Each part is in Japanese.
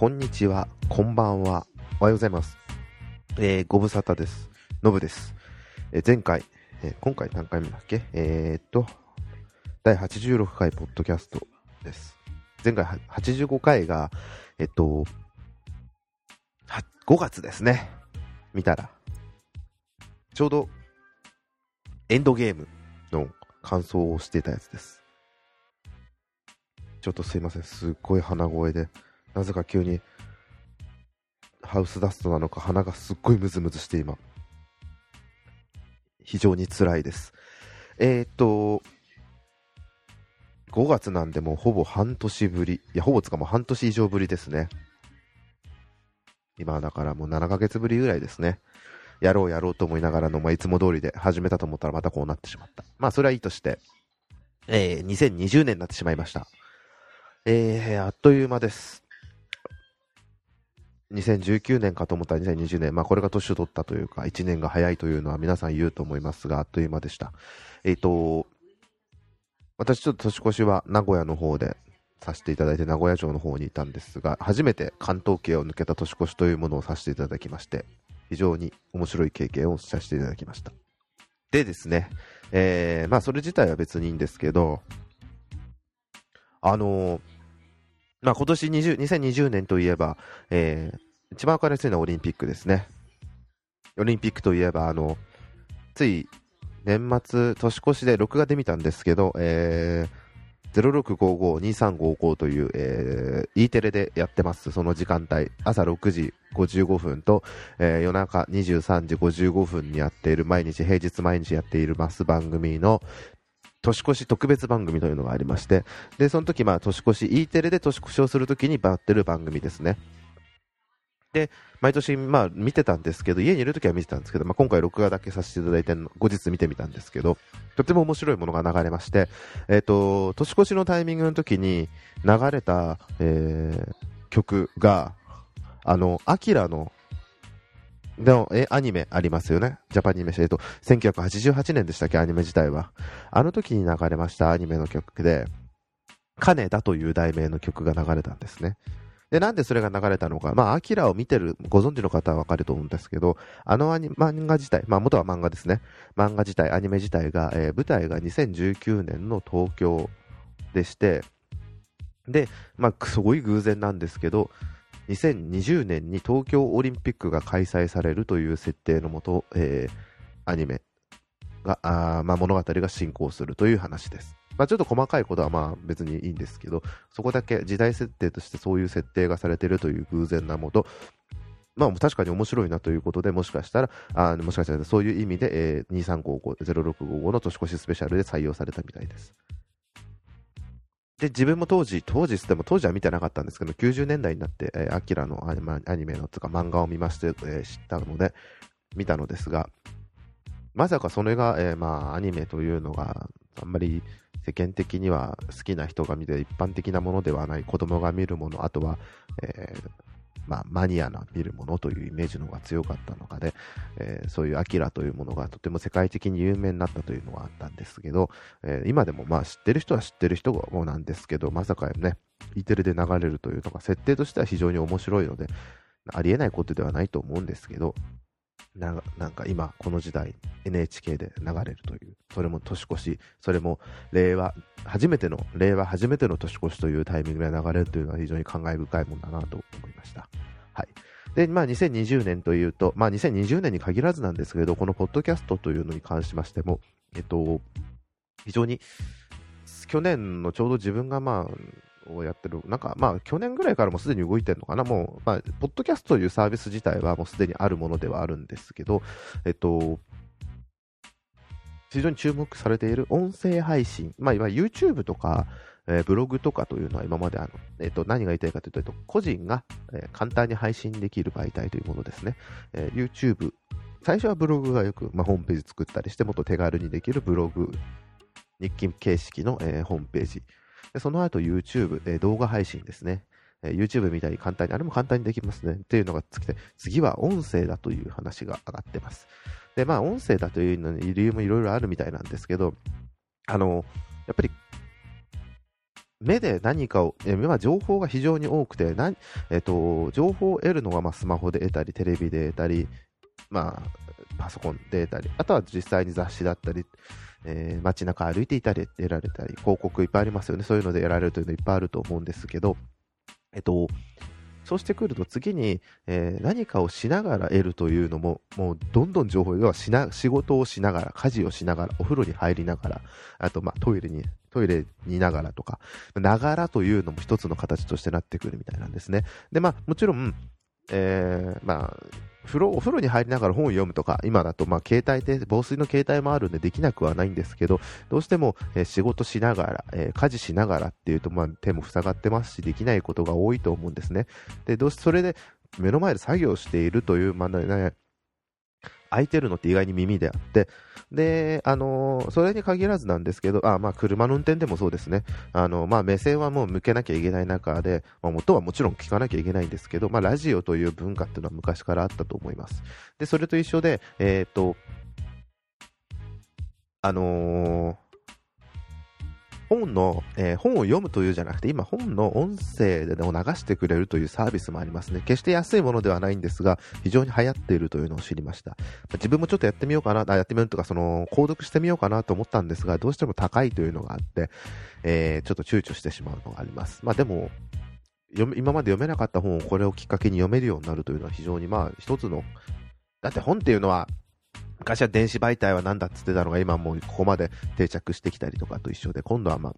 こんにちは、こんばんは、おはようございます。えー、ご無沙汰です。のぶです。えー前回、えー今回何回目だっけ？えー、っと、第86回ポッドキャストです。前回85回が、えっと、5月ですね。見たら。ちょうど、エンドゲームの感想をしてたやつです。ちょっとすいません。すっごい鼻声で。なぜか急にハウスダストなのか鼻がすっごいムズムズして今。非常に辛いです。えー、っと5月なんでもうほぼ半年ぶり。いやほぼつかもう半年以上ぶりですね。今だからもう7ヶ月ぶりぐらいですね。やろうやろうと思いながらの、まあ、いつも通りで始めたと思ったらまたこうなってしまった。まあそれはいいとして。えー、2020年になってしまいました。えー、あっという間です。2019年かと思ったら2020年、まあ、これが年を取ったというか、1年が早いというのは皆さん言うと思いますが、あっという間でした。えっ、と、私ちょっと年越しは名古屋の方でさせていただいて、名古屋城の方にいたんですが、初めて関東圏を抜けた年越しというものをさせていただきまして、非常に面白い経験をさせていただきました。でですね、えー、まあそれ自体は別にいいんですけど、あのーまあ、今年20 2020年といえば、えー一番分かりやすいのはオリンピックですね。オリンピックといえば、あの、つい年末、年越しで録画で見たんですけど、えー、0655-2355という、えー、E テレでやってます、その時間帯、朝6時55分と、えー夜中23時55分にやっている、毎日、平日毎日やっているます番組の、年越し特別番組というのがありまして、で、その時、まあ、年越し、E テレで年越しをするときにやってる番組ですね。で、毎年、まあ、見てたんですけど、家にいるときは見てたんですけど、まあ、今回録画だけさせていただいて、後日見てみたんですけど、とても面白いものが流れまして、えっ、と、年越しのタイミングの時に流れた、えー曲が、あの、アキラの、のえアニメありますよね？ジャパニメシえっと、1988年でしたっけ、アニメ自体は。あの時に流れましたアニメの曲で、金田という題名の曲が流れたんですね。で、なんでそれが流れたのか、まあ、アキラを見てる、ご存知の方はわかると思うんですけど、あのアニ漫画自体、まあ、元は漫画ですね。漫画自体、アニメ自体が、えー舞台が2019年の東京でして、で、まあ、すごい偶然なんですけど、2020年に東京オリンピックが開催されるという設定のもと、えーアニメが、あまあ、物語が進行するという話です。まあ、ちょっと細かいことはまあ別にいいんですけど、そこだけ時代設定としてそういう設定がされているという偶然なもと、まあ確かに面白いなということで、もしかしたら、あもしかしたらそういう意味で、えー、2355、0655の年越しスペシャルで採用されたみたいです。で、自分も当時、当時っても当時は見てなかったんですけど、90年代になって、えーアキラのアニメアニメのとか漫画を見まして、えー知ったので、見たのですが、まさかそれが、えーまあアニメというのがあんまり世間的には好きな人が見て一般的なものではない子供が見るものあとは、えーまあ、マニアな見るものというイメージの方が強かったのかで、えーそういうアキラというものがとても世界的に有名になったというのはあったんですけど、えー今でもまあ知ってる人は知ってる人もなんですけどまさかね E テレで流れるというのが設定としては非常に面白いのでありえないことではないと思うんですけどななんか今この時代 NHK で流れるという。それも年越し。それも令和初めての令和初めての年越しというタイミングで流れるというのは非常に感慨深いものだなと思いました。はい。でまあ、2020年というと、まあ、2020年に限らずなんですけれど、このポッドキャストというのに関しましても、えっと、非常に去年のちょうど自分がまあ、をやってる、なんかまあ去年ぐらいからもうすでに動いてるのかな、もう、まあ、ポッドキャストというサービス自体はもうすでにあるものではあるんですけど、えっと、非常に注目されている音声配信、まあ、いわゆる YouTube とか、えーブログとかというのは今まであの、えっと何が言いたいかというと、えっと個人が、えー簡単に配信できる媒体というものですね。えー YouTube、最初はブログがよく、まあ、ホームページ作ったりして、もっと手軽にできるブログ、日記形式の、えーホームページ。でその後 YouTube、えー動画配信ですね。えー YouTube みたいに簡単に、あれも簡単にできますね。っていうのがつきて、次は音声だという話が上がってます。で、まあ、音声だというのに理由もいろいろあるみたいなんですけど、あの、やっぱり、目で何かを、え目は情報が非常に多くて、なえっと、情報を得るのがまあスマホで得たり、テレビで得たり、まあ、パソコンで得たり、あとは実際に雑誌だったり、えー、街中歩いていたり得られたり、広告いっぱいありますよね。そういうので得られるというのいっぱいあると思うんですけど、えっと、そうしてくると次に、えー、何かをしながら得るというのも、もうどんどん情報、要はしな仕事をしながら、家事をしながら、お風呂に入りながら、あとまあトイレに、トイレにいながらとか、ながらというのも一つの形としてなってくるみたいなんですね。で、まあもちろん、えー、まあ、風呂お風呂に入りながら本を読むとか、今だとまあ携帯で、防水の携帯もあるんでできなくはないんですけど、どうしても、え、仕事しながら、え、家事しながらっていうと、まあ、手も塞がってますし、できないことが多いと思うんですね。で、どうしそれで目の前で作業しているという、まあね、空いてるのって意外に耳であって、で、あのー、それに限らずなんですけど、あまあ、車の運転でもそうですね。あの、まあ、目線はもう向けなきゃいけない中で、まあ、元はもちろん聞かなきゃいけないんですけど、まあ、ラジオという文化っていうのは昔からあったと思います。で、それと一緒で、えっ、と、あのー本の、えー、本を読むというじゃなくて、今本の音声で、を流してくれるというサービスもありますね。決して安いものではないんですが、非常に流行っているというのを知りました。自分もちょっとやってみようかな、あやってみるとか、その、購読してみようかなと思ったんですが、どうしても高いというのがあって、えー、ちょっと躊躇してしまうのがあります。まあでも、今まで読めなかった本をこれをきっかけに読めるようになるというのは非常にまあ一つの、だって本っていうのは昔は電子媒体は何だっつってたのが今もうここまで定着してきたりとかと一緒で、今度はまあ、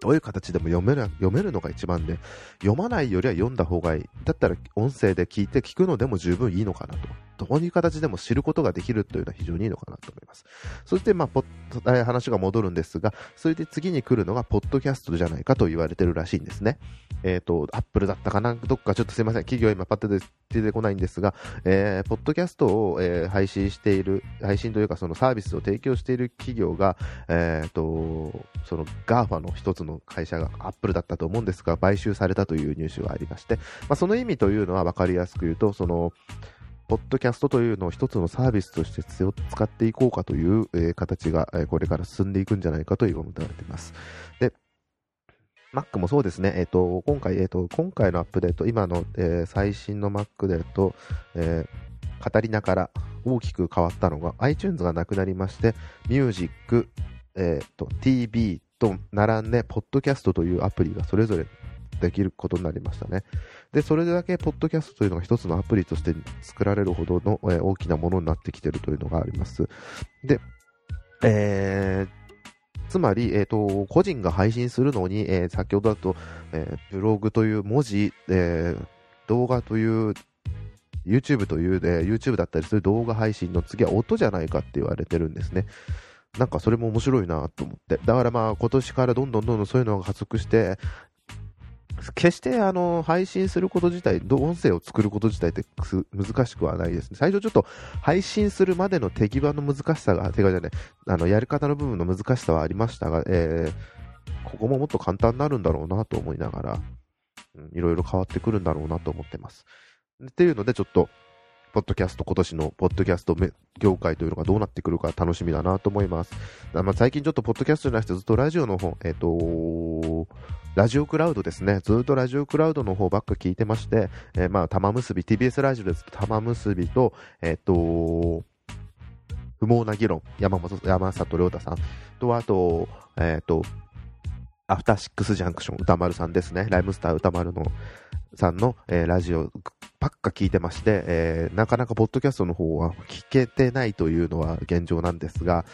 どういう形でも読める読めるのが一番で、読まないよりは読んだ方がいい。だったら音声で聞いて聞くのでも十分いいのかなと。どういう形でも知ることができるというのは非常にいいのかなと思います。そして、まあ、話が戻るんですが、それで次に来るのが、ポッドキャストじゃないかと言われてるらしいんですね。えっ、ー、と、アップルだったかな？どっかちょっとすいません。企業今パッと出てこないんですが、えー、ポッドキャストを、えー、配信している、配信というかそのサービスを提供している企業が、えっ、ー、と、その GAFA の一つの会社がアップルだったと思うんですが、買収されたというニュースがありまして、まあ、その意味というのは分かりやすく言うと、その、ポッドキャストというのを一つのサービスとして使っていこうかという、えー、形が、えー、これから進んでいくんじゃないかと今も言われています。で、Mac もそうですね、えっ、ー、と、今回、えっ、と、今回のアップデート、今の、え最新の Mac でと、え語りながら大きく変わったのが iTunes がなくなりまして、Music、えっ、と、TV と並んで、ポッドキャストというアプリがそれぞれできることになりましたね。で、それだけ、ポッドキャストというのが一つのアプリとして作られるほどの、えー、大きなものになってきてるというのがあります。で、えー、つまり、え、ー、と、個人が配信するのに、えー、先ほどだと、えー、ブログという文字、えー、動画という YouTube という、え、YouTube だったりする動画配信の次は音じゃないかって言われてるんですね。なんかそれも面白いなと思って。だからまあ今年からどんどんどんどんそういうのが加速して、決してあの配信すること自体、音声を作ること自体って難しくはないですね。最初ちょっと配信するまでの手際の難しさが、手際じゃない、あのやり方の部分の難しさはありましたが、えー、ここももっと簡単になるんだろうなと思いながら、いろいろ変わってくるんだろうなと思ってます。っていうので、ちょっと、ポッドキャスト、今年のポッドキャスト業界というのがどうなってくるか楽しみだなと思います。まあ、最近ちょっとポッドキャストじゃなくてずっとラジオの方、えっ、ー、とラジオクラウドですね。ずっとラジオクラウドの方ばっか聞いてまして、えー、まあ、玉結び、TBS ラジオですと玉結びと、えっ、ー、と不毛な議論、山本、山里亮太さんと、あと、えっ、と、アフターシックスジャンクション、歌丸さんですね。ライムスター歌丸のさんの、えー、ラジオばっか聞いてまして、えー、なかなかポッドキャストの方は聞けてないというのは現状なんですが、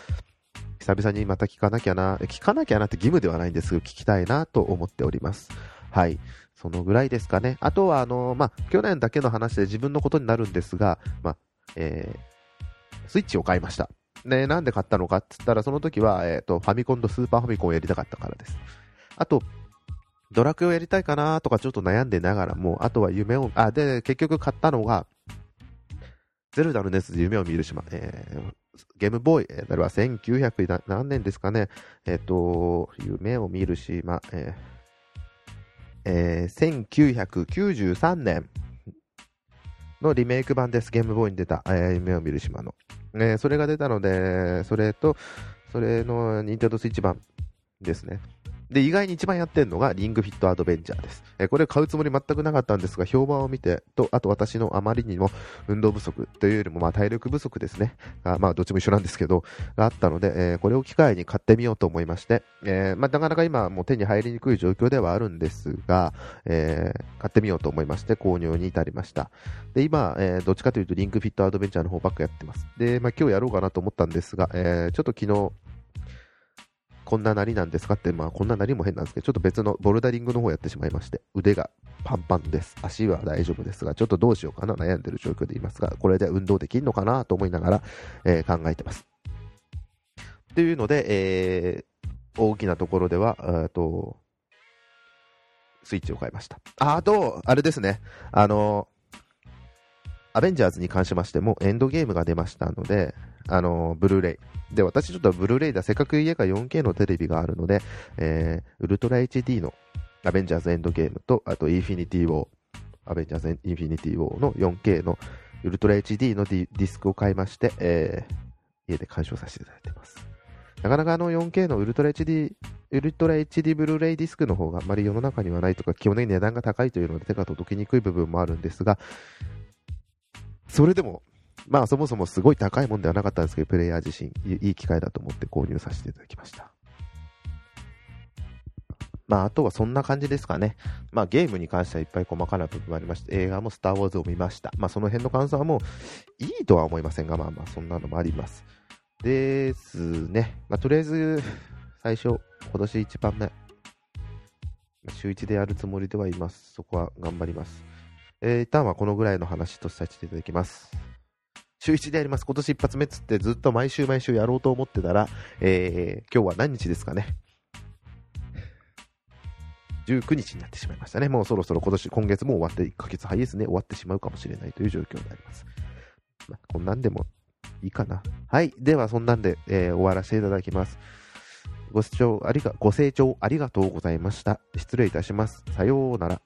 久々にまた聞かなきゃな、聞かなきゃなって義務ではないんですが、聞きたいなと思っております。はい。そのぐらいですかね。あとは、あの、まあ、去年だけの話で自分のことになるんですが、まあ、えー、スイッチを買いました。ね、なんで買ったのかって言ったら、その時は、えっ、ー、と、ファミコンとスーパーファミコンをやりたかったからです。あと、ドラクエをやりたいかなとかちょっと悩んでながらも、あとは夢を、あ、で、結局買ったのが、ゼルダの熱で夢を見る島、えー、ゲームボーイ、えー、あれは1900何年ですかね、えっ、ー、と、夢を見る島、えーえー、1993年のリメイク版です。ゲームボーイに出た、えー、夢を見る島の。えー、それが出たので、それと、それのニンテンドスイッチ版ですね。で、意外に一番やってるのがリングフィットアドベンチャーです。えこれ買うつもり全くなかったんですが、評判を見て、と、あと私のあまりにも運動不足というよりも、まあ体力不足ですね。あまあどっちも一緒なんですけど、があったので、えー、これを機会に買ってみようと思いまして、えー、まあなかなか今もう手に入りにくい状況ではあるんですが、えー、買ってみようと思いまして購入に至りました。で、今、えどっちかというとリングフィットアドベンチャーの方ばっかやってます。で、まあ今日やろうかなと思ったんですが、えちょっと昨日、こんななりなんですか？って、まあこんななりも変なんですけど、ちょっと別のボルダリングの方やってしまいまして、腕がパンパンです。足は大丈夫ですが、ちょっとどうしようかな？悩んでる状況でいますが、これで運動できるのかな？と思いながら、えー、考えてます。というので、えー、大きなところでは、えと、スイッチを変えました。あ、あと、あれですね、あのアベンジャーズに関しましても、エンドゲームが出ましたので、あのブルーレイ。で、私ちょっとブルーレイだ、せっかく家が 4K のテレビがあるので、えー、ウルトラ HD のアベンジャーズエンドゲームと、あとインフィニティウォー、アベンジャーズインフィニティウォーの 4K のウルトラ HD のディスクを買いまして、えー、家で鑑賞させていただいてます。なかなかあの 4K のウルトラ HD、ウルトラ HD ブルーレイディスクの方があまり世の中にはないとか、基本的に値段が高いというので手が届きにくい部分もあるんですが、それでもまあそもそもすごい高いもんではなかったんですけど、プレイヤー自身、いい機会だと思って購入させていただきました。まあ、あとはそんな感じですかね。まあ、ゲームに関してはいっぱい細かな部分もありまして、映画もスター・ウォーズを見ました。まあ、その辺の感想はもういいとは思いませんが、まあまあ、そんなのもあります。ですね。まあ、とりあえず、最初、今年1番目。週1でやるつもりではいます。そこは頑張ります。えー、一旦はこのぐらいの話とさせていただきます。週1でやります。今年一発目つってずっと毎週毎週やろうと思ってたら、えー、今日は何日ですかね。19日になってしまいましたね。もうそろそろ今年、今月も終わって1ヶ月早いですね。終わってしまうかもしれないという状況になります。まあ、こんなんでもいいかな。はい。では、そんなんで、えー、終わらせていただきます。ご視聴ありが、ご清聴ありがとうございました。失礼いたします。さようなら。